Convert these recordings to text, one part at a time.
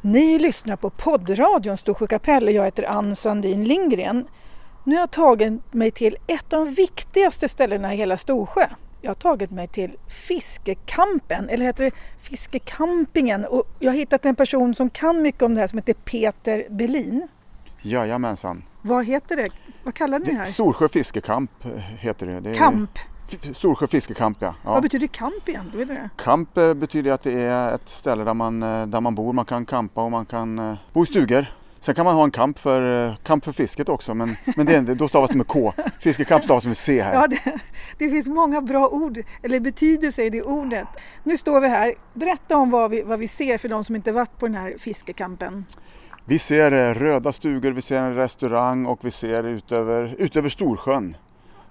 Ni lyssnar på poddradion Storsjö kapell och jag heter Ann Sandin Lindgren. Nu har jag tagit mig till ett av de viktigaste ställena i hela Storsjö. Jag har tagit mig till Fiskekampen, eller heter det Fiskecampingen? Och jag har hittat en person som kan mycket om det här som heter Peter Belin. Jajamensan. Vad heter det? Vad kallar ni det här? Storsjö fiskekamp eh, heter det. det är, Kamp. Storsjö fiskekamp ja. ja. Vad betyder kamp egentligen? Vet du det? Kamp eh, betyder att det är ett ställe där man, eh, där man bor. Man kan kampa och man kan eh, bo i stugor. Sen kan man ha en kamp för, kamp för fisket också men, men det, är då stavas det med K. Fiskekamp stavas med C här. Ja, det, det finns många bra ord, eller betydelser i det ordet. Nu står vi här. Berätta om vad vi, vad vi ser för de som inte varit på den här fiskekampen. Vi ser röda stugor, vi ser en restaurang och vi ser utöver, utöver Storsjön.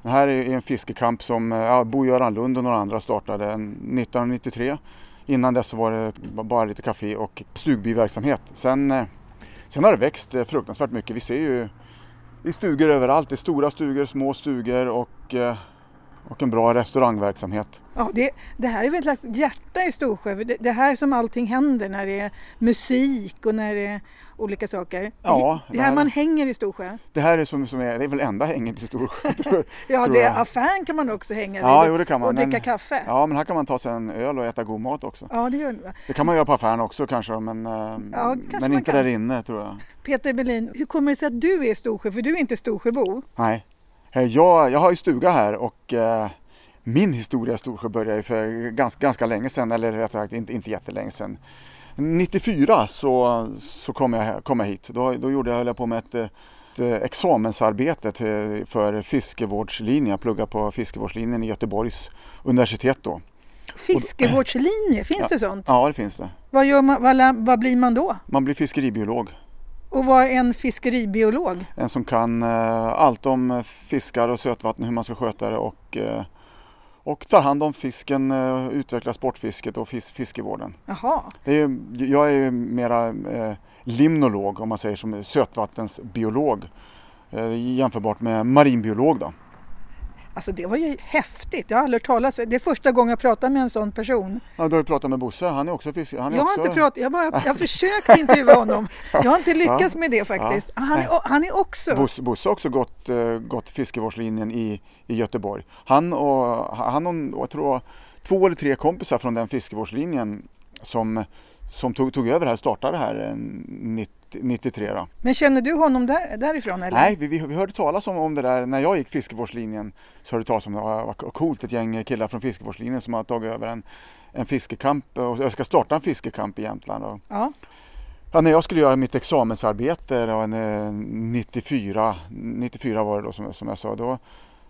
Det här är en fiskekamp som eh, ja, Bo-Göran Lund och några andra startade 1993. Innan dess var det bara lite café och stugbyverksamhet. Sen, eh, sen har det växt eh, fruktansvärt mycket. Vi ser ju i stugor överallt. Det är stora stugor, små stugor och, och en bra restaurangverksamhet. Ja, det, det här är väl ett slags hjärta i Storsjö. Det, det här som allting händer när det är musik och när det är olika saker. Ja, det, det här här- man hänger i Storsjö. Det här är, som, som är, det är väl enda hänget i Storsjö. tror- Ja, det jag. är affären kan man också hänga Ja, vid jo, det kan man, och dricka men- kaffe. Ja, men här kan man ta sig en öl och äta god mat också. Ja, det gör det. Det kan man göra på affären också kanske men, eh, kanske men inte kan. där inne tror jag. Peter Berlin, hur kommer det sig att du är Storsjö? För du är inte Storsjöbo. Nej. Eh, Jag, jag har ju stuga här och eh, min historia i Storsjö började för ganska, ganska länge sedan, eller rättare sagt inte, inte jättelänge sedan. 94 så, så kom, jag, kom jag hit. Då, då gjorde jag, höll jag på med ett, ett eh, examensarbete till, för fiskevårdslinjen. Jag pluggade på fiskevårdslinjen i Göteborgs universitet då. Fiskevårdslinje, finns Ja. det sånt? Ja, det finns det. Vad, gör man, vad, vad blir man då? Man blir fiskeribiolog. Och vad är en fiskeribiolog? En som kan eh, allt om eh, fiskar och sötvatten, hur man ska sköta det och, eh, och tar hand om fisken, utvecklar sportfisket och fis- fiskevården. Jaha, Det är, jag är mera limnolog om man säger som sötvattensbiolog. Jämförbart med marinbiolog då. Alltså det var ju häftigt. Jag har aldrig hört talas Det är första gången jag pratar med en sån person. Ja, du har ju pratat med Bosse, han är också fiskare. Jag har också... inte pratat, jag, bara, jag har försökt intervjua honom. Jag har inte lyckats med det faktiskt. Ja. Han, är, han är också... Bosse, Bosse har också gått, eh, gått fiskevårdslinjen i, i Göteborg. Han och, han och jag tror, två eller tre kompisar från den fiskevårdslinjen som, som tog, tog över här och startade här eh, 90, 93. Då. Men känner du honom där, därifrån? Eller? Nej, vi, vi, vi hörde talas om, om det där när jag gick fiskevårdslinjen. Så hörde talas om det. Vad coolt, ett gäng killar från fiskevårdslinjen som har tagit över en, en fiskekamp och jag ska starta en fiskekamp i Jämtland. Och, Ja. Ja, när jag skulle göra mitt examensarbete då, en, eh, 94, 94 var det då som, som jag sa, då,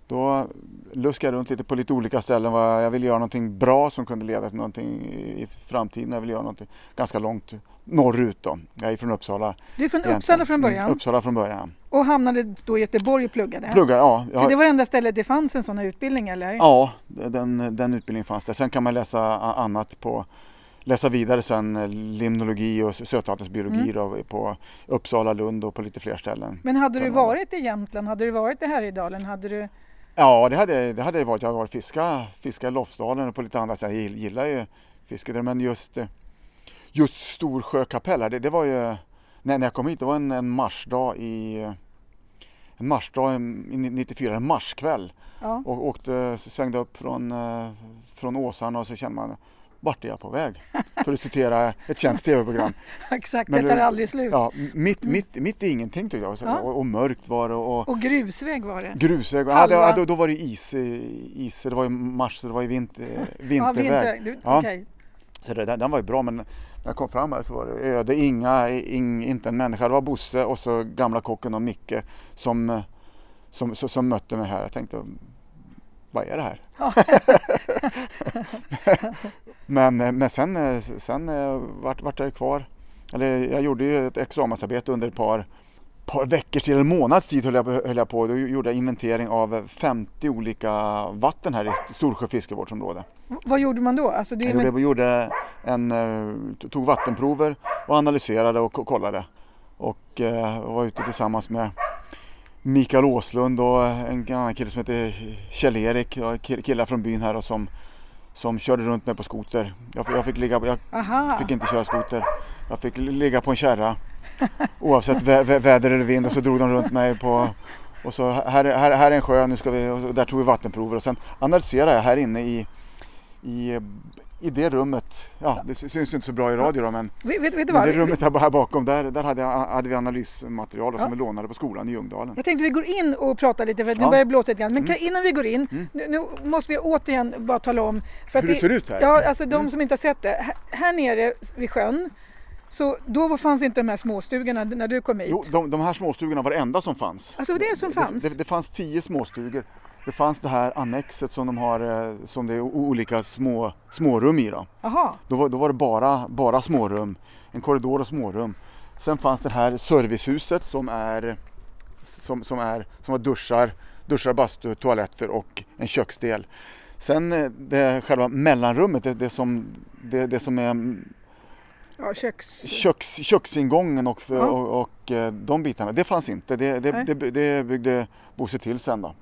då luskade jag runt lite på lite olika ställen. Jag ville göra någonting bra som kunde leda till någonting i framtiden. Jag ville göra någonting ganska långt norrut då. Jag är från Uppsala. Du är från egentligen. Uppsala från början Mm, Uppsala från början. och hamnade då i Göteborg och pluggade? Pluggar, ja. Jag För det var det enda stället det fanns en sån här utbildning eller? Ja, den, den utbildningen fanns där. Sen kan man läsa annat på läsa vidare sen eh, limnologi och sötvattensbiologi Mm. på Uppsala, Lund och på lite fler ställen. Men hade du varit i Jämtland, hade du varit i Härjedalen, hade du... Ja, det hade, det hade varit. Jag har varit fiska, fiska i Lofsdalen och på lite andra ställen. Jag gill- gillar ju fiske där, men just, just Storsjö kapell här, det, det var ju, när, när jag kom hit, det var en, en marsdag i, en marsdag i i 94, en marskväll. Ja. Och åkte, svängde upp från, eh, från Åsarna och så kände man, vart är jag på väg? För att citera ett känt tv-program. Exakt, Men det tar aldrig slut. Ja, mitt, mitt, mitt i ingenting tyckte jag. Ja. och, och mörkt var det och, Och grusväg var det. grusväg. Ja, det, ja, då, då var det is, is, det var ju mars, det var ju vinter, Ja, vinterväg. vinter. Du, Ja. okej. Så det, den var ju bra men när jag kom fram här så var det öde, inga, ing, inte en människa. Det var Bosse och så gamla kocken och Micke som, som, som, som mötte mig här. Jag tänkte, vad är det här? Men, eh, men sen, eh, sen eh, vart, vart jag kvar. Eller jag gjorde ju ett examensarbete under ett par, par veckors tid, eller en månads tid höll jag, höll jag på. Då gjorde jag inventering av 50 olika vatten här i Storsjö fiskevårdsområde. Vad gjorde man då? Alltså Jag gjorde, gjorde en, tog vattenprover och analyserade och ko- kollade. Och var ute tillsammans med Mikael Åslund och en annan kille som heter Kjell-Erik, killar från byn här och som, som körde runt mig på skoter. Jag, jag, fick, ligga, jag Aha. fick inte köra skoter. Jag fick ligga på en kärra oavsett vä vä väder eller vind och så drog de runt mig på och så här, är- här, här är en sjö, nu ska vi, och där tog vi vattenprover och sen analyserade jag här inne i, i, i det rummet. Ja, det syns inte så bra i radio då men, Vet, vet, vet men det rummet här, här bakom, där, där hade, jag, hade vi analysmaterial Ja. som vi lånade på skolan i Ljungdalen. Jag tänkte vi går in och pratar lite för att nu Ja. börjar det blåsa lite grann. Men kan, innan vi går in, nu, nu måste vi återigen bara tala om. För Hur det ser ut här? Ja, alltså de som inte har sett det. Här, här nere vid sjön, så då fanns inte de här småstugorna när du kom hit. Jo, de, de här småstugorna var det enda som fanns. Alltså det det som fanns? Det, det, det fanns tio småstugor. Det fanns det här annexet som de har, eh, som det är olika små, smårum i. Då. Jaha, Då, var, då var det bara, bara smårum, en korridor och smårum. Sen fanns det här servicehuset som är, som, som är, som har duschar, duschar, bastu, toaletter och en köksdel. Sen eh, det själva mellanrummet, det, det, som, det, det som är mm, ja, köks... köks, köksingången och, Ja. och, och eh, de bitarna, det fanns inte. Det, det, det, det byggde Bosse till sen då.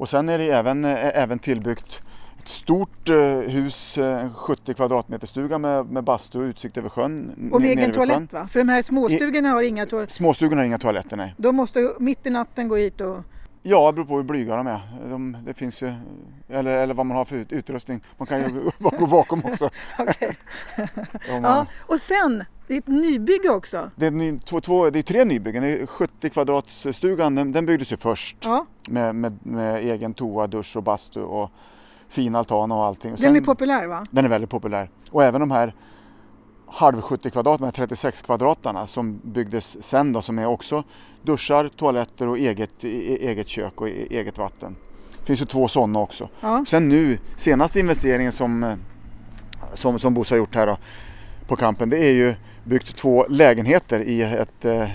Och sen är det även, eh, även tillbyggt ett stort eh, hus, eh, 70 kvadratmeter stuga med, med bastu och utsikt över sjön. Och med egen toalett sjön. va? För de här småstugorna har inga toaletter. Småstugorna har inga toaletter nej. De måste mitt i natten gå hit och... Ja, det beror på hur blyga de är. De, det finns ju, eller, eller vad man har för ut- utrustning. Man kan ju gå bakom också. Man- Ja, och sen, det är ett nybygge också. Det är, ny, två, två, det är tre nybyggen. Det är 70 kvadratsstugan, den, den byggdes ju först. Ja, med, med, med egen toa, dusch och bastu och fin altan och allting. Och den är sen- populär va? den är väldigt populär. Och även de här halv 70 kvadrat, de här 36 kvadratarna som byggdes sen då som är också duschar, toaletter och eget, e- eget kök och e- eget vatten. Det finns ju två sådana också. Ja. Sen nu, senaste investeringen som, eh, som, som Bosse har gjort här då, på campen, det är ju byggt två lägenheter i ett, eh,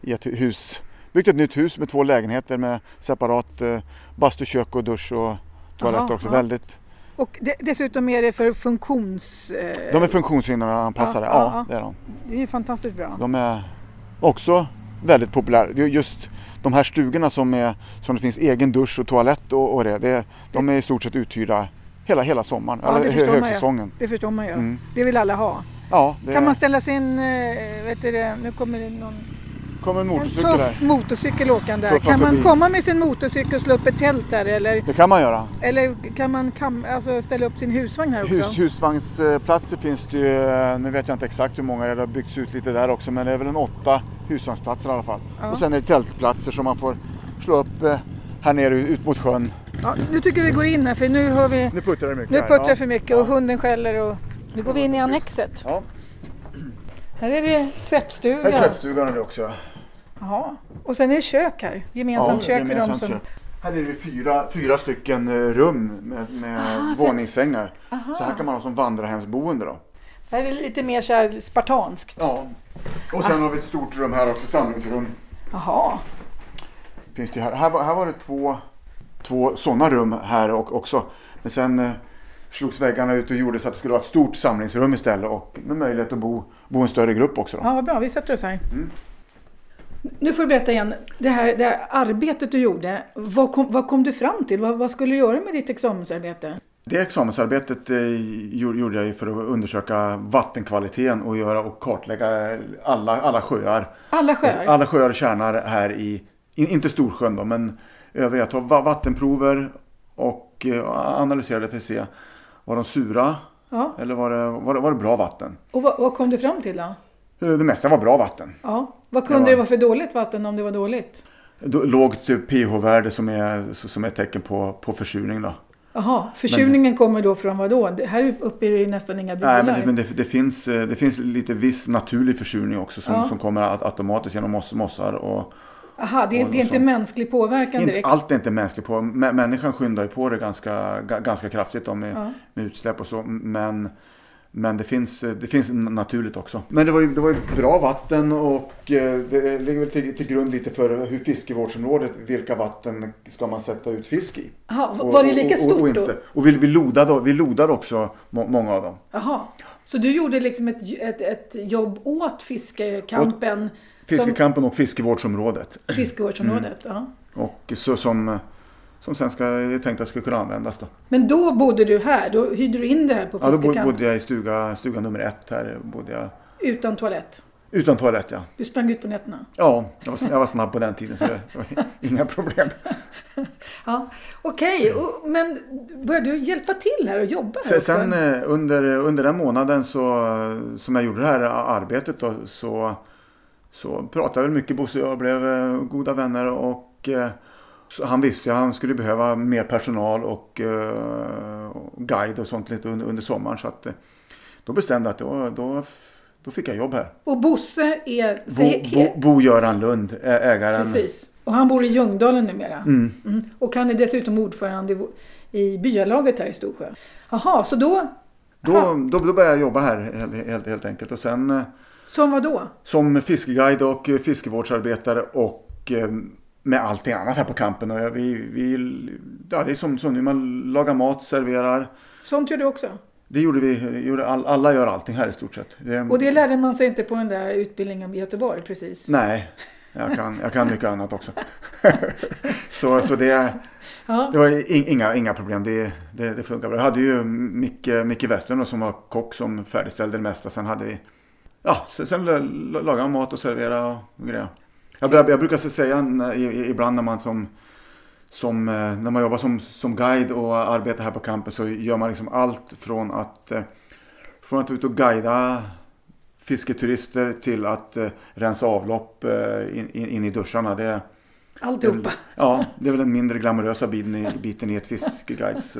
i ett hus. Byggt ett nytt hus med två lägenheter med separat eh, bastu, kök och dusch och toaletter Aha, också. ja. Väldigt, Och de, dessutom är det för funktions... Eh, de är funktionshinderanpassade, Ja, ja, ja, det är de. det är fantastiskt bra. De är också väldigt populära. Just de här stugorna som, är, som det finns egen dusch och toalett och, och det, det, de är i stort sett uthyrda hela, hela sommaren, Ja, eller hö- högsäsongen. Det förstår man ju. Mm. Det vill alla ha. Ja, det Kan man ställa sin, eh, vet du nu kommer det någon kommer en en motorcykel här. motorcykel åkande där. Tuffar Kan man förbi. komma med sin motorcykel och slå upp ett tält där eller, Det kan man göra. eller kan man kam, alltså ställa upp sin husvagn här också? Hus, husvagnsplatser finns det ju, eh, nu vet jag inte exakt hur många det har byggts ut lite där också, men det är väl en åtta husvagnsplatser i alla fall. Ja. Och sen är det tältplatser som man får slå upp eh, här nere ut mot sjön. Ja, nu tycker vi går in här för nu hör vi, Nu puttrar det mycket nu puttrar det ja. för mycket och hunden skäller och nu går vi in i annexet. Här är det tvättstuga. här är tvättstugan det också. Jaha. Och sen är det kök här. Gemensamt kök för de gemensamt som... kök. Här är det fyra, fyra stycken eh, rum med, med Ah, så- våningssängar. Så här kan man ha som vandrarhemsboende då. Här är det lite mer så här spartanskt. Ja. Och sen har vi ett stort rum här också, samlingsrum. Jaha. Finns det här. Här, var, här var det två, två sådana rum här och, också. Men sen eh, slogs väggarna ut och gjorde så att det skulle vara ett stort samlingsrum istället och med möjlighet att bo, bo en större grupp också. Då. Ja, vad bra. Vi sätter oss här. Mm. Nu får du berätta igen. Det här, det här arbetet du gjorde, vad kom, vad kom du fram till? Vad, vad skulle du göra med ditt examensarbete? Det examensarbetet eh, gjorde jag för att undersöka vattenkvaliteten och, göra, och kartlägga alla, alla sjöar. Alla sjöar? Alla sjöar och tjärnar här i, in, inte Storsjön då, men övriga. Ta va- vattenprover och eh, analysera det för att se, var de sura Ja. eller var det, var det, var det bra vatten? Och vad, vad kom du fram till då? Eh, Det mesta var bra vatten. Ja. Vad kunde Ja. det vara för dåligt vatten om det var dåligt? Då- Lågt pH-värde som är, som är ett tecken på, på försurning. Då. Jaha, försurningen kommer då från vad då? Här uppe är det ju nästan inga bilar. Nej, men, det, men det, det, finns, eh, det finns lite viss naturlig försurning också som, Ja. som kommer au- automatiskt genom moss, mossar. Och, Aha, det, och det är inte mänsklig påverkan inte, direkt? allt är inte mänskligt på. Mä- Människan skyndar ju på det ganska, ga- ganska kraftigt då med, Ja. med utsläpp och så. Men, men det, finns, eh, det finns naturligt också. Men det var ju, det var ju bra vatten och eh, det ligger väl till, till grund lite för hur fiskevårdsområdet, vilka vatten ska man sätta ut fisk i? Aha, Och- var det lika och, och, stort och, då? Och vi, vi, lodade, vi lodade också må, många av dem. Jaha. Så du gjorde liksom ett, ett, ett jobb åt fiskekampen? Fiskekampen och fiskevårdsområdet. Som fiskevårdsområdet? Mm. Ja. Och så som, som sen ska, är tänkt att ska kunna användas. Då. Men då bodde du här? Då hyrde du in det här på Ja, då bodde jag i stuga, stuga nummer ett här. Bodde jag, Utan toalett? utan toalett ja. Du sprang ut på nätterna? Ja, jag var, jag var snabb på den tiden så det var inga problem. Ja, Okej, och- men började du hjälpa till här och jobba här Sen, eh, under, under den månaden så, som jag gjorde det här arbetet då, så, så pratade väl mycket Bosse och jag blev eh, goda vänner och eh, så han visste att han skulle behöva mer personal och, eh, guide och sånt lite under, under sommaren så att eh, då bestämde jag att då, då, då fick jag jobb här. Och Bosse är... Bo, Bo, Bo Göran Lund, ägaren. Precis. Och han bor i Ljungdalen numera. Mm. Mm. Och han är dessutom ordförande i, byalaget här i Storsjö. Jaha, så då... Då, då, då började jag jobba här helt, helt, helt enkelt och sen eh, Som vad då? som fiskeguide och fiskevårdsarbetare och eh, med allting annat här på campen. Och vi, vi, ja, det är som, som nu man lagar mat, serverar. Sånt gör du också? Det gjorde vi, gjorde all, alla gör allting här i stort sett. Det, Och det lärde man sig inte på den där utbildningen i Göteborg precis? Nej, jag kan, jag kan mycket annat också. så så det, Ja. det var inga, inga problem, det, det, det funkar bra. Jag hade ju Micke, Micke Westlund som var kock som färdigställde det mesta. Sen hade vi, ja, sen, sen la- lagade han mat och servera och grejer. Jag, jag, brukar säga ibland när man som, som, eh, när man jobbar som, som guide och arbetar här på campen så gör man liksom allt från att, eh, från att ut och guida fisketurister till att eh, rensa avlopp in, in, i duscharna. Det, Alltihopa? Ja, det är väl den mindre glamorösa biten i, biten i ett fiskeguides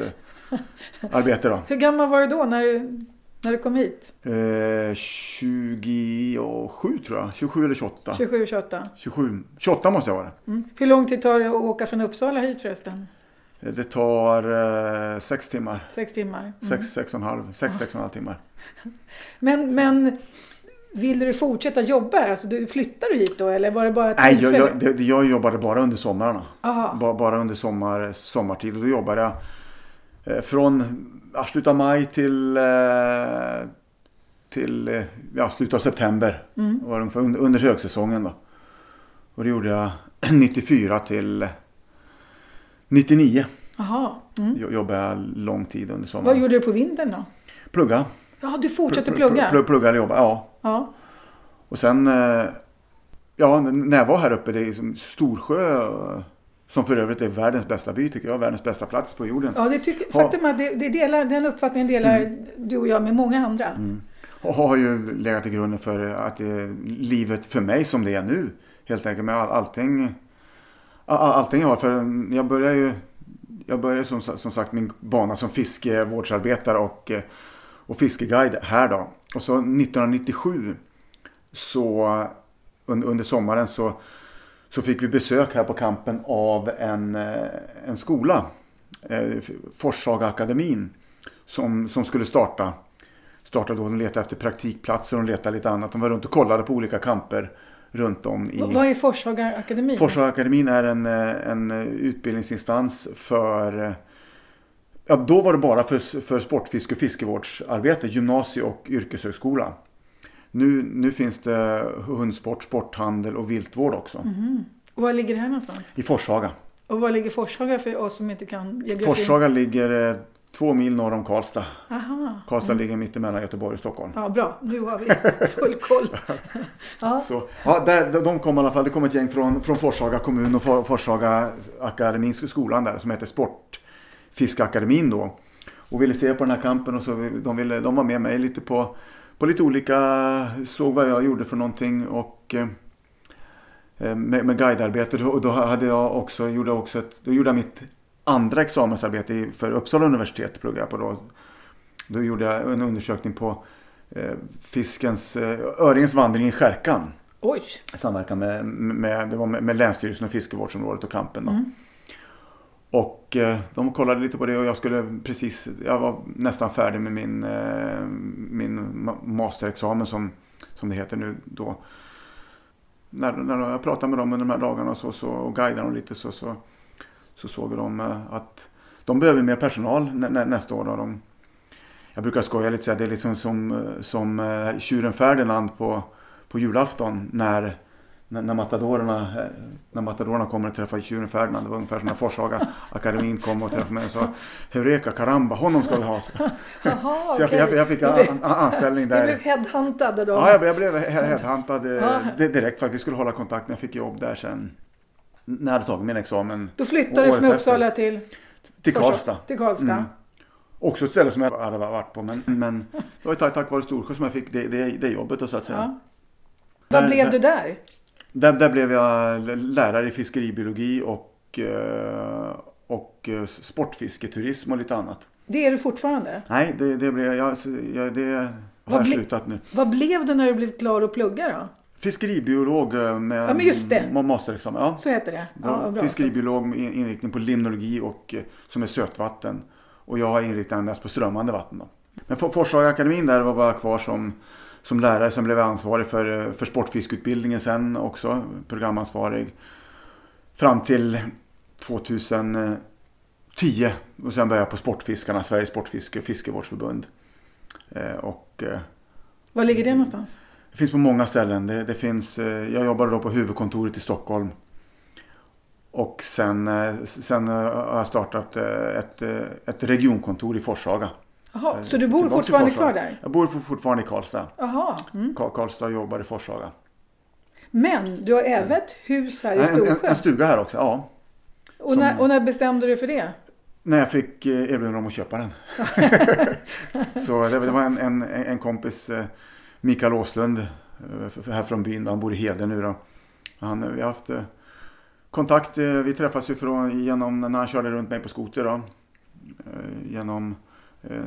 arbete då. Hur gammal var du då när du, när du kom hit? Eh, 27 tror jag, 27 eller 28. 27, 28? 27, 28 måste jag vara. Mm. Hur lång tid tar det att åka från Uppsala hit förresten? Eh, Det tar eh, sex timmar. Sex timmar? Mm. Sex, sex och en halv, sex, sex och en halv timmar. Men, men ville du fortsätta jobba här? Alltså, du, flyttade du hit då eller var det bara ett Nej, jag, jag, det, jag jobbade bara under sommarna. Aha. Ba- Bara under sommar, sommartid. Och då jobbade jag eh, från ja, slutet av maj till, eh, till eh, ja, slutet av september. Mm. Var ungefär under, under högsäsongen då. Och det gjorde jag 94 till 99. Jaha. Mm. Jo- Jobbade jag lång tid under sommaren. Vad gjorde du på vintern då? Plugga. Ja, du fortsatte Pl- pl- plugga? pl- Plugga eller jobba, ja. Ja. Och sen, eh, ja, när jag var här uppe, det är som Storsjö, eh, som för övrigt är världens bästa by tycker jag, världens bästa plats på jorden. Ja, det tycker, faktum är att det, det delar, den uppfattningen delar Mm. du och jag med många andra. Och har ju legat i grunden för att eh, livet för mig som det är nu, helt enkelt med all, allting, all, allting jag har. För jag började ju, jag började som, som sagt min bana som fiskevårdsarbetare och, eh, och fiskeguide här då. Och så 1997 så under sommaren så, så fick vi besök här på campen av en, eh, en skola, eh, Forshaga akademin, som, som skulle starta. Startade då, de letade efter praktikplatser och de letade lite annat. De var runt och kollade på olika camper runt om i... Vad är Forshaga akademin? Forshaga akademin är en, eh, en utbildningsinstans för Ja, då var det bara för, för sportfiske och fiskevårdsarbete, gymnasie och yrkeshögskola. Nu, nu finns det hundsport, sporthandel och viltvård också. Mhm. Och var ligger det här någonstans? I Forshaga. Och var ligger Forshaga för oss som inte kan geografi? Forshaga ligger eh, två mil norr om Karlstad. Aha. Karlstad ligger mitt emellan Göteborg och Stockholm. Ja, bra. Nu har vi full koll. ja. Så, ja, där, de kom i alla fall, det kom ett gäng från, från Forshaga kommun och For- Forshaga akademiska skolan där som heter Sportfiskakademin då. Och ville se på den här kampen och så de, ville, de var med mig lite på, på lite olika, såg vad jag gjorde för någonting och eh, med, med guidearbete. Och då hade jag också, gjorde också ett, då gjorde jag mitt andra examensarbete för Uppsala universitet pluggade jag på då. Då gjorde jag en undersökning på eh, fiskens, eh, öringens vandring i Skärkan. Oj. Samverkan med, med, det var med, med Länsstyrelsen och Fiskevårdsområdet och kampen. Då. Mm. Och eh, de kollade lite på det och jag skulle precis, jag var nästan färdig med min, eh, min masterexamen som, som det heter nu då. När, när jag pratade med dem under de här dagarna och, så, så, och guidade dem lite så, så, så såg de eh, att de behöver mer personal nä, nä, nästa år. Då. De, jag brukar skoja lite och säga det är liksom som, som tjuren Ferdinand på, på julafton när, när, när, matadorerna, eh, när matadorerna kommer och träffar tjuren Ferdinand. Det var ungefär som när Forshaga akademin kom och träffade mig och sa Heureka Karamba, honom ska vi ha. Jaha, Så jag, okej. jag, jag fick en anställning Du där. blev headhuntad då? Ja, jag, jag blev he- headhuntad eh, direkt för att vi skulle hålla kontakten. Jag fick jobb där sen. När jag hade tagit min examen. Då flyttade du från. Uppsala till, Till Karlstad. till Karlstad. Mm. Också ett ställe som jag hade varit på. Men, men det var ju tack, tack vare Storsjö som jag fick det, det, det jobbet då, så att säga. Ja. Vad blev du där? Där, där blev jag lärare i fiskeribiologi och, eh, och eh, sportfisketurism och lite annat. Det är du fortfarande. Nej, det, det blev jag, jag det har Vad jag slutat nu. Vad blev det när du blev klar att plugga då? Fiskeribiolog eh, med Ja, men just det. ma- masterexamen. Ja. Så heter det? Ja, bra. Fiskeribiolog med in- inriktning på limnologi och som är sötvatten. Och jag har inriktat mig mest på strömmande vatten. Då. Men For- Forshaga-akademin där var jag kvar som, som lärare. Sen blev jag ansvarig för, för sportfiskutbildningen sen också. Programansvarig. Fram till 2010. Och sen började jag på Sportfiskarna, Sveriges Sportfiske Fiskevårdsförbund. Eh, Och eh, Var ligger det någonstans? det finns på många ställen. Det, det finns, eh, jag jobbade då på huvudkontoret i Stockholm. Och sen, sen har jag startat ett, ett regionkontor i Forshaga. Jaha, Eh, så du bor fortfarande kvar där? Jag bor for- fortfarande i Karlstad. Jaha. Mm. Ka- Karlstad jobbar i Forshaga. Men du har även ett hus här i En, en, Storsjö. en stuga här också, ja. och, när, som- och när bestämde du för det? När jag fick eh, erbjudande om att köpa den. så det, var en, en, en kompis, eh, Mikael Åslund, här från byn. Han bor i Heden nu då. Han, vi har haft kontakt, vi träffas ju från, genom när han körde runt mig på skoter då. Genom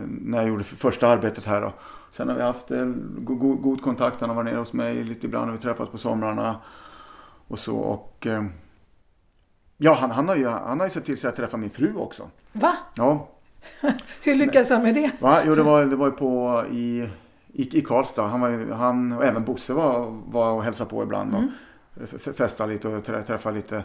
när jag gjorde första arbetet här då. Sen har vi haft eh, go, go, god kontakt. Han har varit nere hos mig lite ibland och vi träffats på somrarna. Och så och eh, Ja, han, han, har ju, han har ju sett till så att jag träffar min fru också. Va? Ja, Hur lyckas han med det? Va? Jo, det var, det var ju på i, i, i Karlstad. Han, var, han och även Bosse var, var och hälsade på ibland. Och f- f- festade lite och trä- träffade lite,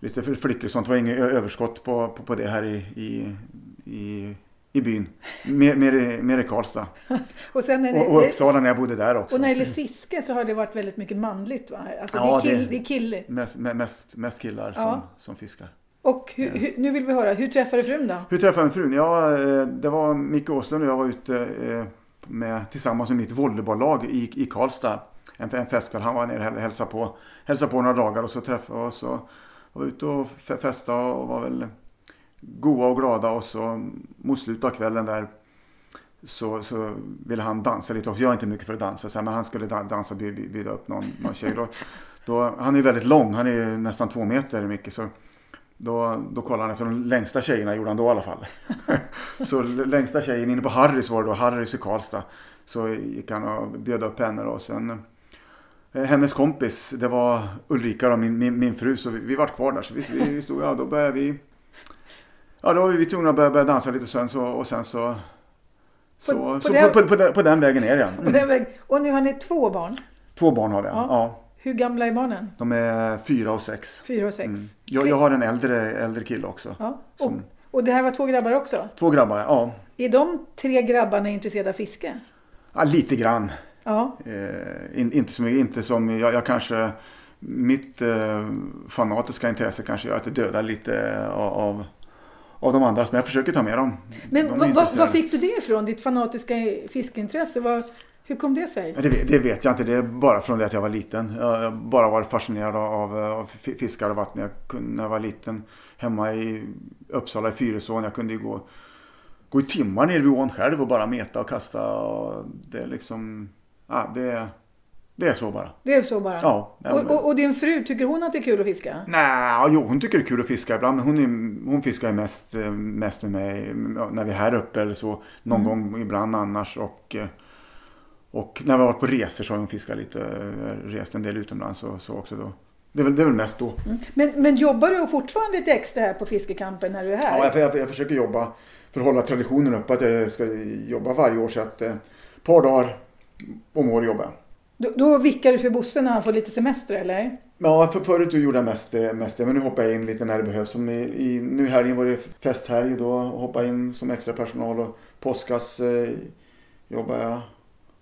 lite fl- flickor och sånt. Det var inget överskott på, på, på det här i, i, i, i byn. Mer, mer, i, mer i Karlstad. Och, sen det, Och, och Uppsala när jag bodde där också. och när det gäller fiske så har det varit väldigt mycket manligt va? Alltså Ja, det, är kill, det- det är kill. Mest, me- mest, mest killar som, Ja. som fiskar. Och hur, hur, nu vill vi höra, hur träffade du frun då? Hur träffade jag frun? Ja, eh, det var Micke Åslund och jag var ute eh, med, tillsammans med mitt volleybolllag i, i Karlstad. En, en festkväll. Han var nere och hälsade på, hälsade på några dagar och så träffade och så var vi ute och fe- festade och var väl goa och glada och så mot slutet av kvällen där så, så ville han dansa lite också. Jag är inte mycket för att dansa så här, men han skulle dansa och bjuda, upp någon, någon tjej. Då, då, han är ju väldigt lång, han är nästan två meter Micke. Så då, då kollade han efter de längsta tjejerna, gjorde han då i alla fall. så längsta tjejen inne på Harrys var det då, Harrys i Karlstad. Så gick han och bjöd upp henne då. Sen, eh, hennes kompis, det var Ulrika då, min, min, min fru, så vi, vi vart kvar där. Så vi, vi stod, ja då började vi, ja då var vi tvungna att börja, börja dansa lite sen så, och sen så, så, På- på så den- på, på, på, den, på den vägen är det Mm. den väg, och nu har ni två barn. Två barn har vi, Ja. ja. ja. Hur gamla är barnen? De är fyra och sex. Fyra och sex? Mm. Jag, jag har en äldre, äldre kille också. Ja. Och, Som, och det här var två grabbar också? två grabbar, ja. Är de tre grabbarna intresserade av fiske? ja lite grann. Ja. Eh, in, inte, som, inte som jag, jag kanske, mitt eh, fanatiska intresse kanske gör att det dödar lite av, av, av de andra. Men jag försöker ta med dem. Men De vad, vad, fick du det ifrån? Ditt fanatiska fiskeintresse? Vad, hur kom det sig? Det, vet- det vet jag inte. Det är bara från det att jag var liten. Jag har bara varit fascinerad av, av fi- fiskar och vatten. Jag kunde, när jag var liten hemma i Uppsala i Fyrisån. Jag kunde gå, gå i timmar ner vid ån själv och bara meta och kasta. Och det är liksom, ja, det, det är så bara. Det är så bara? Ja, och, och, och din fru, tycker hon att det är kul att fiska? Nej, jo hon tycker det är kul att fiska ibland. Men hon, är, hon fiskar ju mest, eh, mest med mig när vi är här uppe eller så. Någon Mm. gång ibland annars. Och, eh, och när vi har varit på resor så har hon fiskat lite. eh, Rest en del utomlands och så också då. Det är väl, det är väl mest då. Mm. Men, men jobbar du fortfarande lite extra här på Fiskekampen när du är här? Ja, jag, jag, jag försöker jobba för att hålla traditionen uppe. Att jag ska jobba varje år. Så att eh, ett par dagar om året jobbar jag. Då, då vickar du för Bosse när han får lite semester eller? Ja, för, förut gjorde jag mest, eh, mest det, men nu hoppar jag in lite när det behövs. Som i, i, nu i helgen var det festhelg, då hoppar jag in som extra personal och påskas eh, jobbar jag.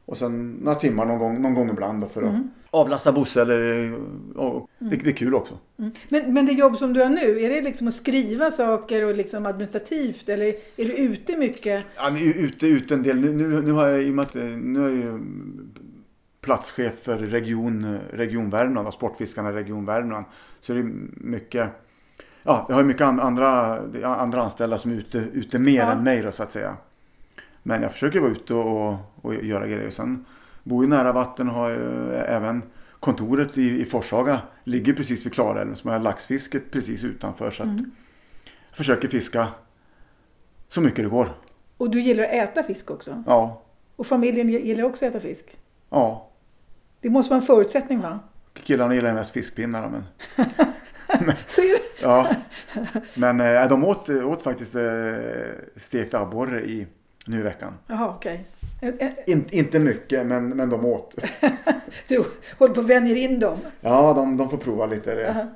Och sen några timmar någon gång, någon gång ibland då för att avlasta Bosse. Eller, och, det, det är kul också. Mm. Men, men det jobb som du har nu, är det liksom att skriva saker och liksom administrativt eller är du ute mycket? Ja, ute, ute en del. Nu, nu, nu har jag i och med att eh, nu är jag ju platschef för region, Region Värmland och Sportfiskarna i Region Värmland. Så det är mycket, ja, jag har ju mycket an- andra, andra anställda som är ute, ute mer Ja. än mig då så att säga. Men jag försöker vara ute och, och göra grejer. Sen bor ju nära vatten och har även kontoret i, i Forshaga ligger precis vid Klarälven som har laxfisket precis utanför. Så att jag försöker fiska så mycket det går. Och du gillar att äta fisk också? Ja, Och familjen gillar också att äta fisk? ja. Det måste vara en förutsättning va? Killarna gillar mest fiskpinnar men, är det. ja. men eh, de åt, åt faktiskt eh, stekt abborre i, nu i veckan. Jaha, okej. Eh, eh, In, inte mycket men, men de åt. Du håller på att vänjer in dem. Ja, de, de får prova lite. Det, Aha.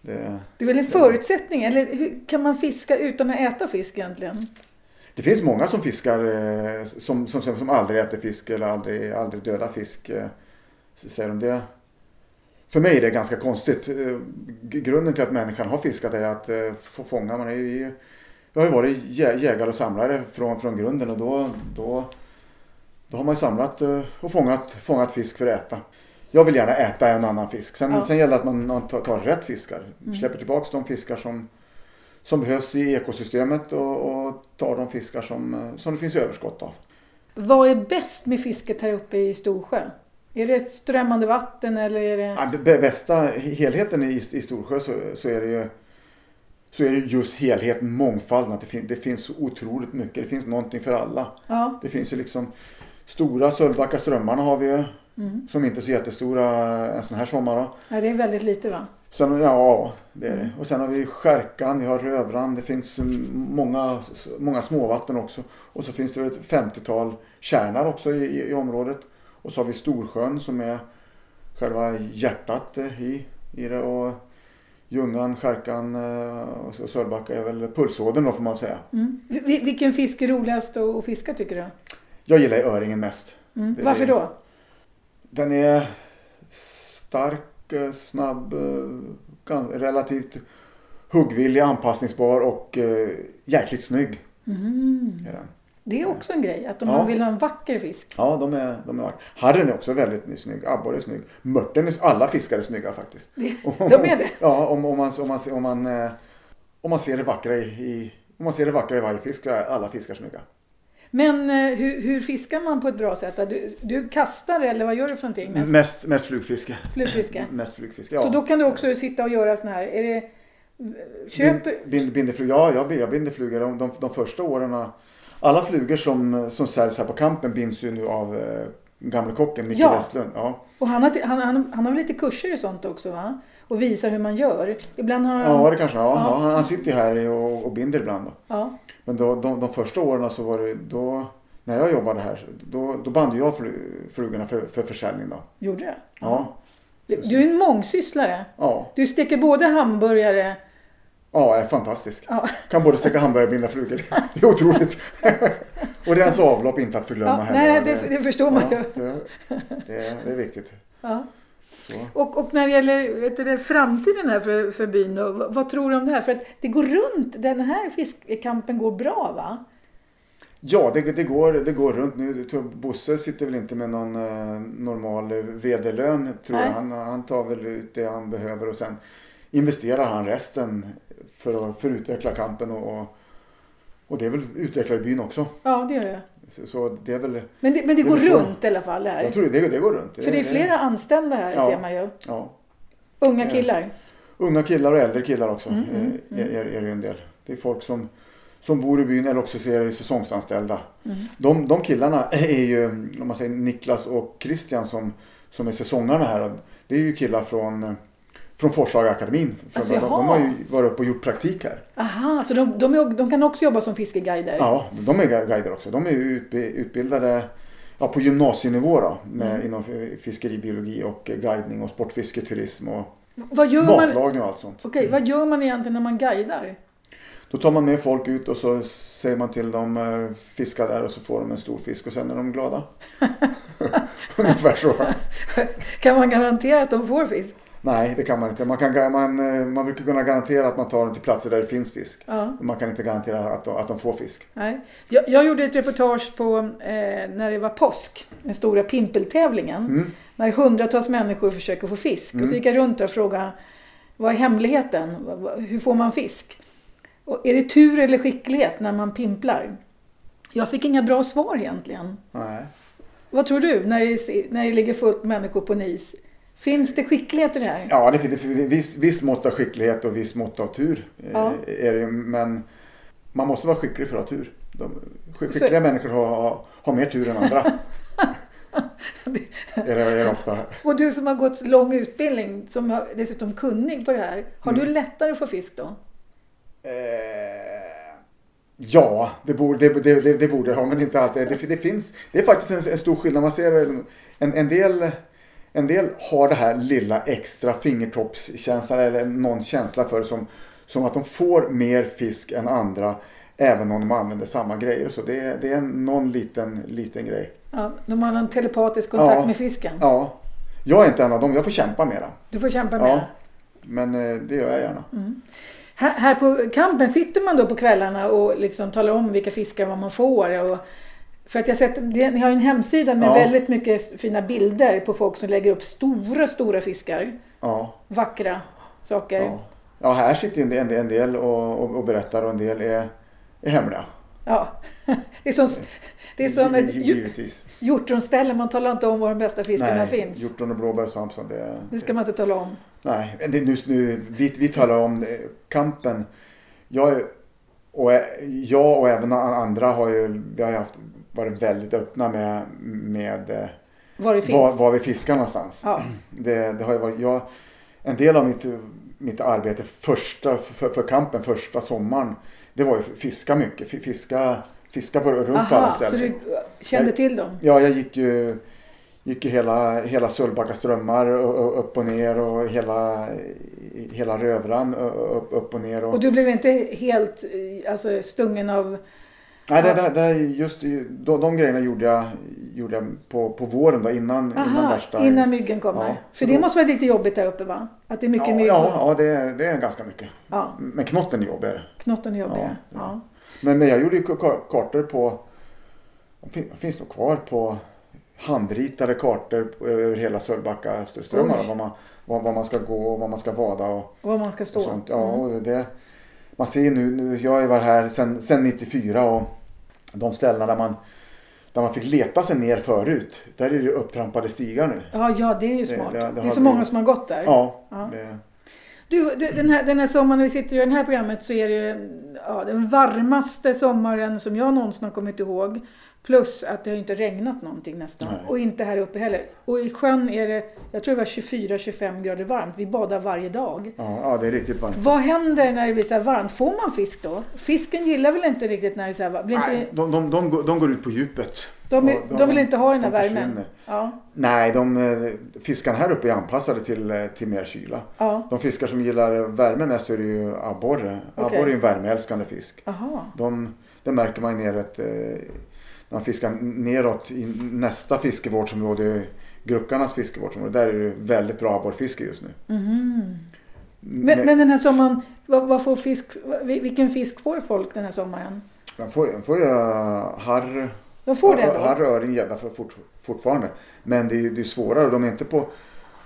det, Det är väl en förutsättning? Eller hur kan man fiska utan att äta fisk egentligen? det finns många som fiskar eh, som, som, som aldrig äter fisk eller aldrig, aldrig dödar fisk. Så säger de det. För mig är det ganska konstigt. Eh, Grunden till att människan har fiskat är att eh, få fånga. Man är ju, jag har ju varit jä- jägare och samlare från, från grunden och då, då, då har man ju samlat eh, och fångat, fångat fisk för att äta. Jag vill gärna äta en annan fisk. Sen, Ja. sen gäller det att man, tar, tar rätt fiskar. Släpper tillbaks de fiskar som, som behövs i ekosystemet och, och tar de fiskar som, som det finns överskott av. Vad är bäst med fisket här uppe i Storsjö? Är det ett strömmande vatten eller är det... Ja, det bä- bästa helheten i, i Storsjö så, så är det ju så är det just helheten, mångfalden. Att det, fin, det finns så otroligt mycket. Det finns någonting för alla. Ja. Det finns ju liksom stora Sölvbacka strömmarna har vi ju. Mm. Som inte är så jättestora en sån här sommar. Då. ja, det är väldigt lite va? Sen, ja, det är det. Och sen har vi Skärkan, vi har Rövran. Det finns mm, många, många småvatten också. Och så finns det ett 50-tal kärnar också i, i, i området. Och så har vi Storsjön som är själva hjärtat eh, i, i det. Och Ljungan, Skärkan eh, och så Sölvbacka är väl pulsådern då får man säga. Mm. Vi- Vilken fisk är roligast att fiska tycker du? Jag gillar öringen mest. Mm. Varför då? Den är stark, eh, snabb, relativt huggvillig, anpassningsbar och jäkligt snygg. Mm. Är den. Det är också en grej, att om Ja. man vill ha en vacker fisk. Ja, de är, de är vackra. Harren är också väldigt snygg. Abborre är snygg. Mörten är, alla fiskar är snygga faktiskt. Det- De är det? Ja, om, om, man, om, man, om, man, eh, om man ser det vackra i, i om man ser det vackra i varje fisk så är alla fiskar snygga. Men eh, hur, hur fiskar man på ett bra sätt? Du, du kastar eller vad gör du för någonting? Mest? Mest, mest flugfiske. Flugfiske? Mest flugfiske, ja. Så då kan du också sitta och göra sån här, är det... Köper... Bind, binder flugor, ja jag, jag binder flugor. De, de, de första åren. Alla flugor som, som säljs här på kampen binds ju nu av eh, gamle kocken Micke Ja. Westlund. Ja. Och han har, han, han, han har väl lite kurser i sånt också va? Och visar hur man gör. Ibland har han... ja, det kanske ja. Ja. ja. han, sitter ju här och, och binder ibland. Då. Ja. Men då, de, de första åren så var det då, när jag jobbade här, då, då band jag flu- flugorna för, för försäljning. Då. Gjorde det? Ja. Du, du är en mångsysslare. Ja, Du steker både hamburgare... ja, är fantastisk. Ja. Kan både steka hamburgare och binda flugor. Det är otroligt. och rensa avlopp inte att förglömma Ja, heller. nej, det, det förstår man ju. det, det, är- det är viktigt. Och, och när det gäller vet du, det, framtiden här för, för byn då, vad, vad tror du om det här? För att det går runt, den här fiskkampen går bra va? Ja, det, det, går, det går runt nu. Bosse sitter väl inte med någon eh, normal vd-lön tror Nej. jag. Han, han tar väl ut det han behöver och sen investerar han resten för att, för att utveckla kampen och, och, det är väl utveckla i byn också. Ja, det gör jag. Så, så det är väl, Men det, men det Det går så. runt i alla fall det här. jag tror det, det går runt. För det är flera anställda här Ja. ser man ju. Ja. Unga Ja. killar. Unga killar och äldre killar också Mm, mm, eh, Är, är, är det en del. Det är folk som, som bor i byn eller också ser säsongsanställda. Mm. De, de killarna är ju, om man säger Niklas och Christian som, som är säsongarna här. Det är ju killar från, från Forshaga akademin. För Alltså, de, de har ju varit uppe och gjort praktik här. Aha, så de, de, de kan också jobba som fiskeguider? Ja, de är gu- guider också. De är utbildade ja, på gymnasienivå då, med, Mm. inom fiskeribiologi och guidning och sportfiske, turism och Vad gör man? matlagning och allt sånt. Okej, vad gör man egentligen när man guidar? Då tar man med folk ut och så säger man till dem eh, fiska där och så får de en stor fisk och sen är de glada. Ungefär så. Kan man garantera att de får fisk? Nej, det kan man inte. Man, kan, man, eh, man brukar kunna garantera att man tar dem till platser där det finns fisk. Ja. Men Man kan inte garantera att de, att de får fisk. Nej. Jag, jag gjorde ett reportage på eh, när det var påsk, den stora pimpeltävlingen. Mm. När hundratals människor försöker få fisk. Och så gick jag runt och frågade vad är hemligheten? Hur får man fisk? Och är det tur eller skicklighet när man pimplar? Jag fick inga bra svar egentligen. Nej. Vad tror du när det, när det ligger fullt människor på en is? Finns det skicklighet i det här? Ja, det finns det viss, viss mått av skicklighet och viss mått av tur. eh, Ja. Är det, men man måste vara skicklig för att ha tur. De, skick- skickliga människor har, har, har mer tur än andra. är, det, är det ofta. Och du som har gått lång utbildning, som är dessutom kunnig på det här. Har Mm. du lättare att få fisk då? Eh, ja, det borde det, det, det, det borde det ha, men inte alltid. Det, det, finns, det är faktiskt en, en stor skillnad. Man ser en, en, del, en del har det här lilla extra fingertoppskänslan eller någon känsla för det som, som att de får mer fisk än andra även om de använder samma grejer. Så det, är- det är någon liten, liten grej. Ja, de har en telepatisk kontakt Ja. med fisken. Ja, jag är inte en av dem. Jag får kämpa mera. Du får kämpa med Ja, men eh, det gör jag gärna. Här, här på campen sitter man då på kvällarna och liksom talar om vilka fiskar man får. Och, för att jag sett, det- ni har ju en hemsida med Ja. väldigt mycket fina bilder på folk som lägger upp stora, stora fiskar. Ja. Vackra saker. Ja, ja här sitter en del, en del- en del och, och, och berättar och en del är, är hemliga. Ja. Det är som, det är som ett ju- Givetvis. hjortronställe. Man talar inte om var de bästa fiskarna Nej, finns. hjortron och blåbärssvamp. så Det, Det ska man inte tala om. Nej, det, nu, nu, vi, vi talar om eh, kampen. Jag, och, ä- jag och även andra har ju vi har ju haft, varit väldigt öppna med, med eh, Var finns. var, var vi fiskar någonstans. Ja. Det, det har ju varit, jag, en del av mitt, mitt arbete första, för, för kampen första sommaren det var ju fiska mycket. Fi- Fiska, fiska på, runt på alla Aha, så ställen. du kände till dem? Ja, jag gick ju, gick ju hela, hela Sölvbacka strömmar och, och, upp och ner och hela, hela Rövran upp, upp och ner. Och, Och du blev inte helt eh, alltså, stungen av... nej, det, det, det, just de, de grejerna gjorde jag, gjorde jag på, på våren då, innan, innan Aha, värsta... innan myggen kommer. Ja, För det då- måste vara lite jobbigt där uppe va? Att det är mycket ja, mygg. ja, ja det, är- det är ganska mycket. ja. Men knotten är jobbigare. Knotten är jobbigare. Ja, Ja, Men, men jag gjorde ju ka- kartor på, de fin- de finns nog kvar på handritade kartor på- över hela Sölvbacka strömmar. Var man, var, var man ska gå och var man ska vada och, Och var man ska stå. och sånt. Ja, Mm. och det, man ser nu, nu, jag har ju varit här sedan, sedan 94 och de ställena där man, där man fick leta sig ner förut. Där är det upptrampade stigar nu. Ja, ja, det är ju Det- smart. det- Det, det är har så blivit- många som har gått där. Ja, Ja. Det, Du, du, den, här, den här sommaren när vi sitter gör det här programmet så är det ja, den varmaste sommaren som jag någonsin har kommit ihåg. Plus att det har inte regnat någonting nästan. Nej. Och inte här uppe heller. Och i sjön är det, jag tror det var 24-25 grader varmt. Vi badar varje dag. ja, ja, det är riktigt varmt. Vad händer när det blir så här varmt? Får man fisk då? Fisken gillar väl inte riktigt när det är så här varmt? Nej, inte, de, de, de, går- de går ut på djupet. de, är, de vill inte ha den här värmen? Ja, Nej, de, eh, fiskarna här uppe är anpassade till, eh, till mer kyla. ja, De fiskar som gillar värme mest är det ju abborre. Okej. Abborre är en värmeälskande fisk. aha. De, det märker man ju neråt, eh, man fiskar neråt i nästa fiskevårdsområde, Gruckarnas fiskevårdsområde. Där är det väldigt bra abborrfiske just nu. Mhm. Men, men den här sommaren, vad, vad får fisk, vil- vilken fisk får folk den här sommaren? Man får, man får ju eh, harr, De får det harr, då? öring, gädda för fort, fortfarande. Men det är, det är svårare, de är inte på,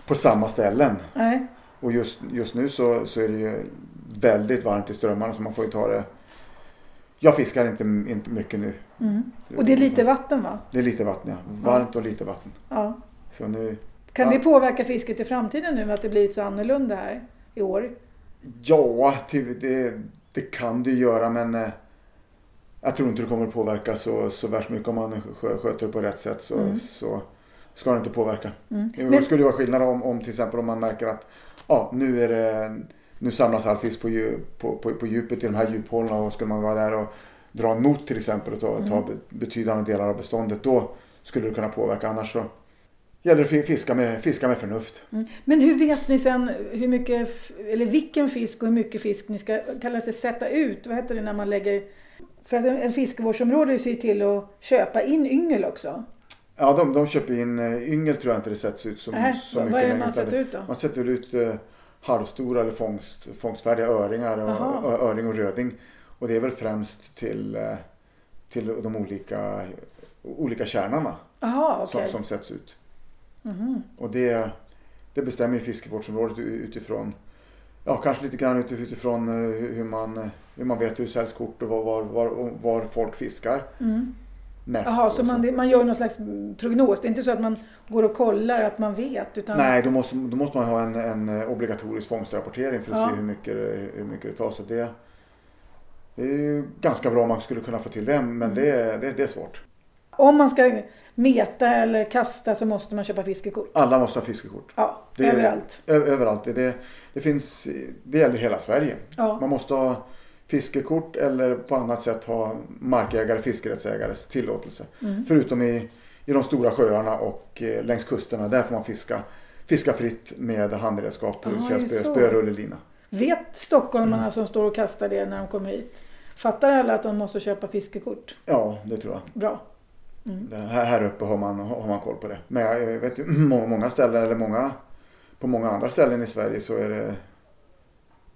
på samma ställen. Nej. Och just, just nu så, så är det ju väldigt varmt i strömmarna så man får ju ta det. Jag fiskar inte, inte mycket nu. Mm. Och det är lite vatten va? Det är lite vatten ja. Varmt och lite vatten. Ja. Så nu, Kan Ja. det påverka fisket i framtiden nu med att det blivit så annorlunda här i år? ja, det, det kan du göra men eh, jag tror inte det kommer att påverka så, så värst mycket om man skö- sköter det på rätt sätt. Så, Mm. så ska det inte påverka. Mm. Det Men, skulle ju vara skillnad om, om till exempel om man märker att ja, nu, är det, nu samlas all fisk på, på, på, på djupet i de här djuphålorna och skulle man vara där och dra en not till exempel och ta, ta Mm. be- betydande delar av beståndet då skulle det kunna påverka. Annars så gäller det att fiska med, fiska med förnuft. Mm. Men hur vet ni sen hur mycket, eller vilken fisk och hur mycket fisk ni ska, kallas det sätta ut? Vad heter det när man lägger för att en, en fiskevårdsområde ser till att köpa in yngel också. Ja, de, de köper in uh, yngel tror jag inte det sätts ut så, äh, så mycket. Vad är det man sätter ut då? Man sätter ut uh, halvstora eller fångst, fångstfärdiga öringar och, och, öring och röding. Och det är väl främst till, uh, till de olika, olika kärnarna Aha, okay. som, som sätts ut. Mm. Och det, det bestämmer fiskevårdsområdet utifrån ja, kanske lite grann utifrån hur man, hur man vet hur säljs kort och var, var, var, folk fiskar. Mm. Mest Jaha, så man, man gör någon slags prognos? Det är inte så att man går och kollar att man vet? Utan... Nej, då måste, då måste man ha en, en obligatorisk fångstrapportering för att ja. se hur mycket, hur mycket det tar. Så det, det är ju ganska bra om man skulle kunna få till det, men mm. det, det, det är svårt. Om man ska meta eller kasta så måste man köpa fiskekort? Alla måste ha fiskekort. Ja, det överallt? Är, överallt. Det, det, finns, det gäller hela Sverige. Ja. Man måste ha fiskekort eller på annat sätt ha markägare, fiskerättsägares tillåtelse. Mm. Förutom i, i de stora sjöarna och eh, längs kusterna. Där får man fiska, fiska fritt med handredskap, det vill säga spö, spö, rullelina. Vet stockholmarna mm. som står och kastar det när de kommer hit, fattar alla att de måste köpa fiskekort? Ja, det tror jag. Bra. Mm. Här, här uppe har man, har man koll på det. Men jag vet ju många ställen eller många på många andra ställen i Sverige så är det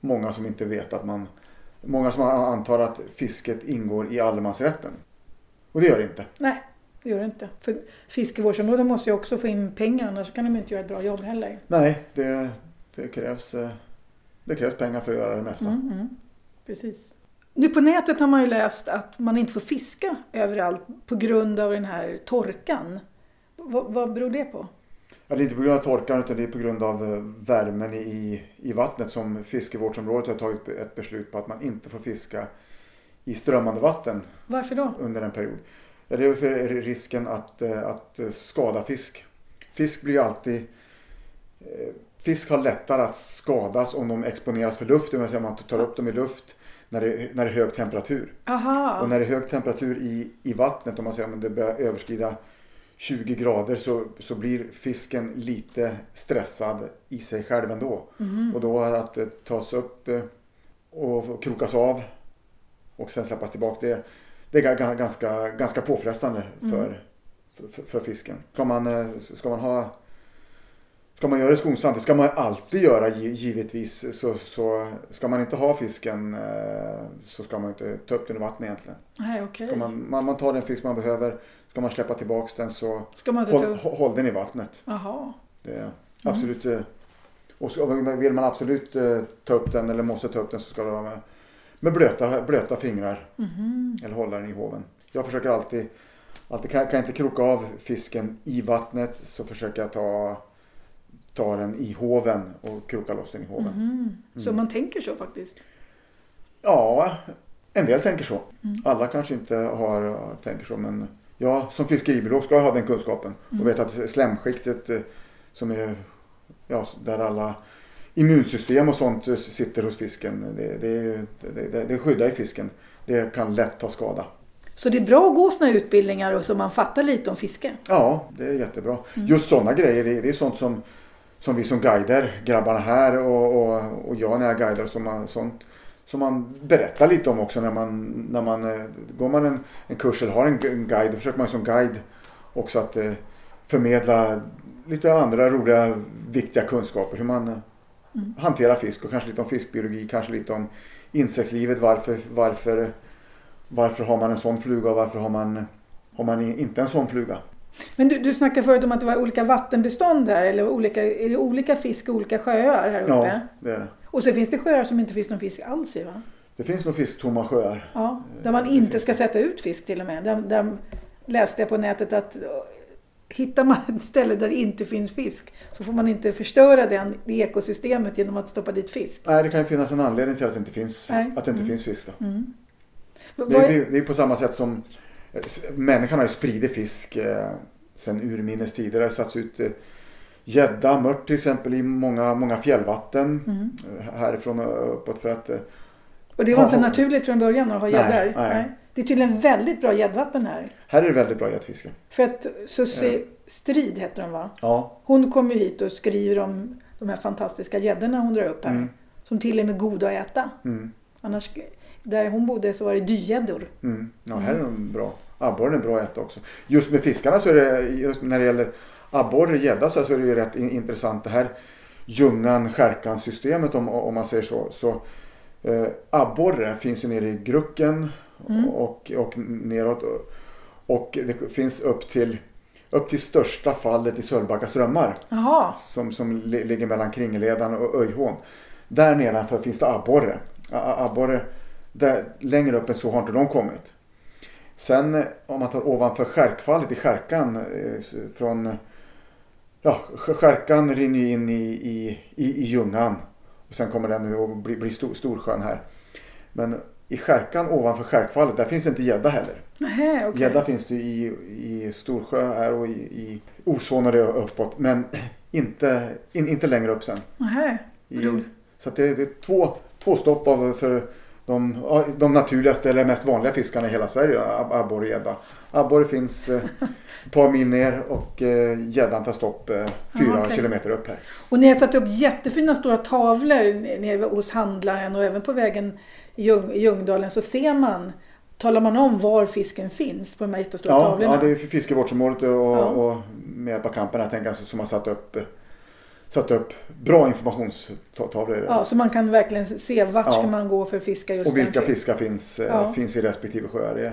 många som inte vet att man Många som antar att fisket ingår i allemansrätten. Och det gör det inte. Nej, det gör det inte. För fiskevårdsområden måste ju också få in pengar annars kan de inte göra ett bra jobb heller. Nej, det, det, krävs, eh, det krävs pengar för att göra det mesta. Mm, mm. Precis. Nu på nätet har man ju läst att man inte får fiska överallt på grund av den här torkan. V vad beror det på? Ja, det är inte på grund av torkan utan det är på grund av eh, värmen i, i vattnet som fiskevårdsområdet har tagit ett beslut på att man inte får fiska i strömmande vatten. Varför då? Under en period. Ja, det är för risken att, eh, att eh, skada fisk. Fisk blir alltid Fisk har lättare att skadas om de exponeras för luft, det vill säga man tar upp dem i luft när det, när det är hög temperatur. Aha. Och när det är hög temperatur i, i vattnet, om man säger att det börjar överskrida 20 grader så, så blir fisken lite stressad i sig själv ändå. Mm. Och då att det tas upp eh, och krokas av och sen släppas tillbaka. Det, det är ganska, ganska påfrestande mm. för, för, för, fisken. Ska man, eh, ska man ha Ska man göra det skonsamt, det ska man alltid göra givetvis. Så, så ska man inte ha fisken eh, så ska man inte ta upp den i vattnet egentligen. Nej, okay. man, man, man tar den fisk man behöver Ska man släppa tillbaks den så Ska man håll, håll den i vattnet. Jaha. Det är absolut. Mm. Och så, vill man absolut uh, ta upp den eller måste ta upp den så ska det vara med, med blöta, blöta fingrar. Mm. Eller hålla den i hoven. Jag försöker alltid, alltid kan, kan jag inte kroka av fisken i vattnet så försöker jag ta, ta den i hoven och kroka loss den i hoven. Mm. Så man tänker så faktiskt? Ja, en del tänker så. Mm. Alla kanske inte har, tänker så men Ja, som fiskeribiolog ska jag ha den kunskapen. Mm. Och veta att slemskiktet eh, som är ja, där alla immunsystem och sånt eh, sitter hos fisken. Det, det, det, det skyddar i fisken. Det kan lätt ta skada. Så det är bra att gå sådana utbildningar och så man fattar lite om fiske? Ja, det är jättebra. Mm. Just sådana grejer, det, är sånt som, som vi som guider, grabbarna här och, och, och jag när jag guidar, som, sånt som man berättar lite om också när man, när man eh, går man en, en kurs eller har en, guide. Då försöker man som guide också att eh, förmedla lite andra roliga viktiga kunskaper. Hur man eh, mm. hanterar fisk och kanske lite om fiskbiologi, kanske lite om insektslivet. Varför, varför, varför har man en sån fluga och varför har man, har man inte en sån fluga? Men du, du snackade förut om att det var olika vattenbestånd här eller olika, är det olika fisk i olika sjöar här uppe? Ja, det är det. Och så finns det sjöar som inte finns någon fisk alls i va? Det finns nog fisktomma sjöar. Ja, där man inte ska sätta ut fisk till och med. Där, där läste jag på nätet att hittar man ett ställe där det inte finns fisk så får man inte förstöra den, det ekosystemet genom att stoppa dit fisk. Nej, det kan ju finnas en anledning till att det inte finns, att det inte mm. finns fisk. Då. Mm. Det, är, det är på samma sätt som eh, människan har ju spridit fisk eh, sedan urminnes tider. Det har satts ut eh, gädda, mört till exempel i många, många fjällvatten mm. härifrån och uppåt för att och det var inte naturligt från början att ha gäddor? Det är tydligen väldigt bra gäddvatten här. Här är det väldigt bra gäddfiske. För att Susie, Strid heter hon va? Ja. Hon kommer ju hit och skriver om de här fantastiska gäddorna hon drar upp här. Mm. Som till och med är goda att äta. Mm. Annars, där hon bodde så var det dygäddor. Mm. Ja, här är de bra. Abborren är bra att äta också. Just med fiskarna så är det, just när det gäller abborre, gädda så är det ju rätt in- intressant det här Ljungan skärkan systemet om, om man säger så. så eh, abborre finns ju nere i Grucken och, och neråt. Och det finns upp till, upp till största fallet i Sölvbacka strömmar. Som, som li- ligger mellan Kringledan och Öjhån. Där nedanför finns det abborre. Abborre där, längre upp än så har inte de kommit. Sen eh, om man tar ovanför Skärkfallet i Skärkan eh, från Ja, Sk- Skärkan rinner ju in i, i, i, i Ljungan. Och sen kommer den nu och blir, blir stor, Storsjön här. Men i Skärkan ovanför Skärkfallet där finns det inte gädda heller. Gädda finns det i, i Storsjö här och i, i det uppåt. Men inte, in, inte längre upp sen. Nähä. I, så att det, det är två, två stopp av för de, de naturligaste eller mest vanliga fiskarna i hela Sverige. ab- Abborre och gädda. Abborre finns eh, ett par mil ner och eh, gäddan tar stopp eh, fyra okej. kilometer upp här. Och ni har satt upp jättefina stora tavlor nere hos handlaren och även på vägen i Ljung, Ljungdalen så ser man, talar man om var fisken finns på de här jättestora Ja, tavlorna. ja, det är fiskevårdsområdet och, Ja. och med hjälp av kampen tänker jag som har satt upp, satt upp bra informationstavlor. Ja, så man kan verkligen se vart Ja. ska man gå för att fiska just och vilka fiskar finns, eh, Ja. finns i respektive sjöar.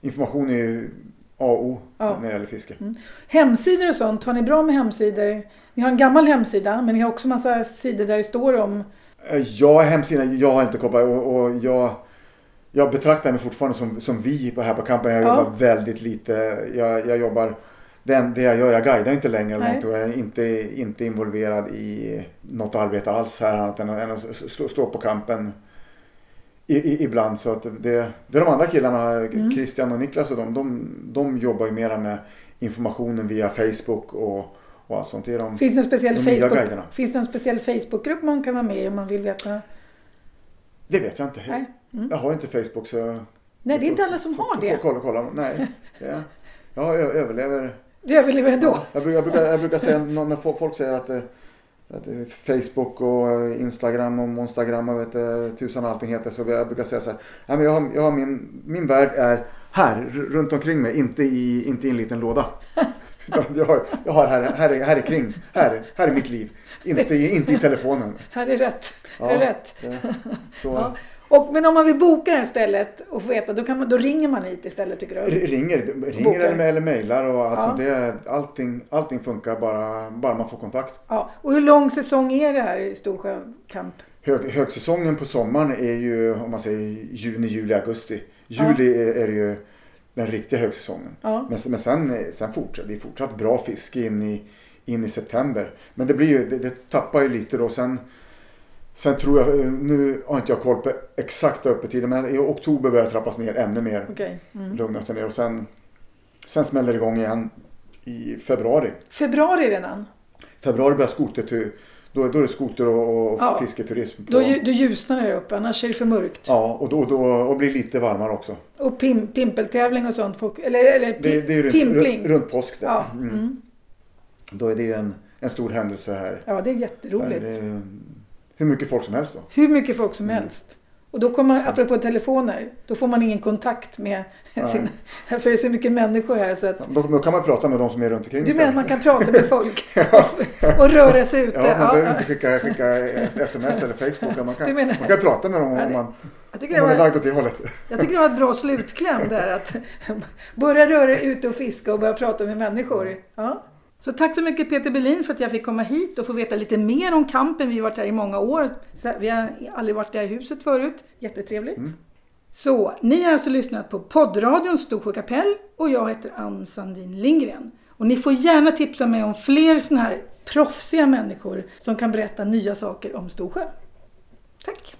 Information är ju A och O Ja. när det gäller fiske. Hemsidor och sånt, har ni bra med hemsidor? Ni har en gammal hemsida men ni har också massa sidor där det står om Eh, Jag hemsidan, jag har inte kopplat och, och jag, jag betraktar mig fortfarande som, som vi på här på campen. Jag Ja. jobbar väldigt lite. Jag, jag jobbar, den, det jag gör, jag guidar inte längre eller något och jag är inte, inte involverad i något arbete alls här annat än, än att stå, stå på campen i, i, ibland. Så att det, det är de andra killarna, Mm. Christian och Niklas och de, de, de jobbar ju mera med informationen via Facebook och, och allt sånt. Det är de, Finns det en speciell de Facebook, guiderna. finns det en speciell Facebookgrupp man kan vara med i om man vill veta? Det vet jag inte. Nej. Mm. Jag har inte Facebook så jag Nej, det är inte alla som får- har det. får Kolla, kolla. Nej. Ja. Jag överlever. Du överlever ändå. Jag brukar, jag brukar, jag brukar säga när när fo- folk säger att, det, att Facebook och eh, Instagram och Monstagram och vet, eh, tusan allting heter. Så jag brukar säga så här. Nej, men jag har, jag har min, min värld är här runt omkring mig. Inte i, inte i en liten låda. Jag har, jag har här, här, är, här är kring. Här, här är mitt liv. Inte inte i telefonen. Här är rätt. Här är rätt. Så, Ja. Och, men om man vill boka det här stället och få veta, då, kan man, då ringer man hit istället tycker du? R- Ringer, ringer eller, eller mejlar och allt Ja. Det, allting, allting funkar bara, bara man får kontakt. Ja. Och hur lång säsong är det här i Storsjö Camp? Hög, högsäsongen på sommaren är ju om man säger juni, juli, augusti. Juli är, är ju den riktiga högsäsongen. Ja. Men, men sen, sen fortsätter det är fortsatt bra fiske in i, in i september. Men det blir ju, det, det tappar ju lite då. Sen, sen tror jag, nu har inte jag koll på exakta öppettider men i oktober börjar det trappas ner ännu mer. Okej. Mm. Lugna sig ner och sen, sen smäller det igång igen i februari. Februari redan? Februari börjar skotertur. Då, då är det skoter och, och Ja. fisketurism. På, Då, då ljusnar det uppe, annars är det för mörkt. Ja, och då, då och blir lite varmare också. Och pim, pimpeltävling och sånt. Eller eller pi, Det, det är runt, pimpling. runt, påsk där. Ja. Mm. Mm. Då är det ju en, en stor händelse här. ja, det är Där jätteroligt. är det hur mycket folk som helst då. Hur mycket folk som Mm. helst. Och då kommer, apropå telefoner, då får man ingen kontakt med Nej. sina... För det är så mycket människor här så att... Då, då kan man prata med de som är runt omkring Du menar man kan prata med folk och röra sig ute? Ja, man Ja, behöver inte skicka, skicka sms eller Facebook. Man Du kan, menar- man kan prata med dem Ja, om det- man, jag, tycker om man är lagd åt det hållet. jag tycker det var ett bra slutkläm där att börja röra dig ute och fiska och börja prata med människor. Ja. Så tack så mycket Peter Berlin för att jag fick komma hit och få veta lite mer om kampen. Vi har varit här i många år. Vi har aldrig varit där i huset förut. Jättetrevligt. Mm. Så, ni har alltså lyssnat på poddradion Storsjö kapell och jag heter Ann Sandin Lindgren. Och ni får gärna tipsa mig om fler såna här proffsiga människor som kan berätta nya saker om Storsjö. Tack!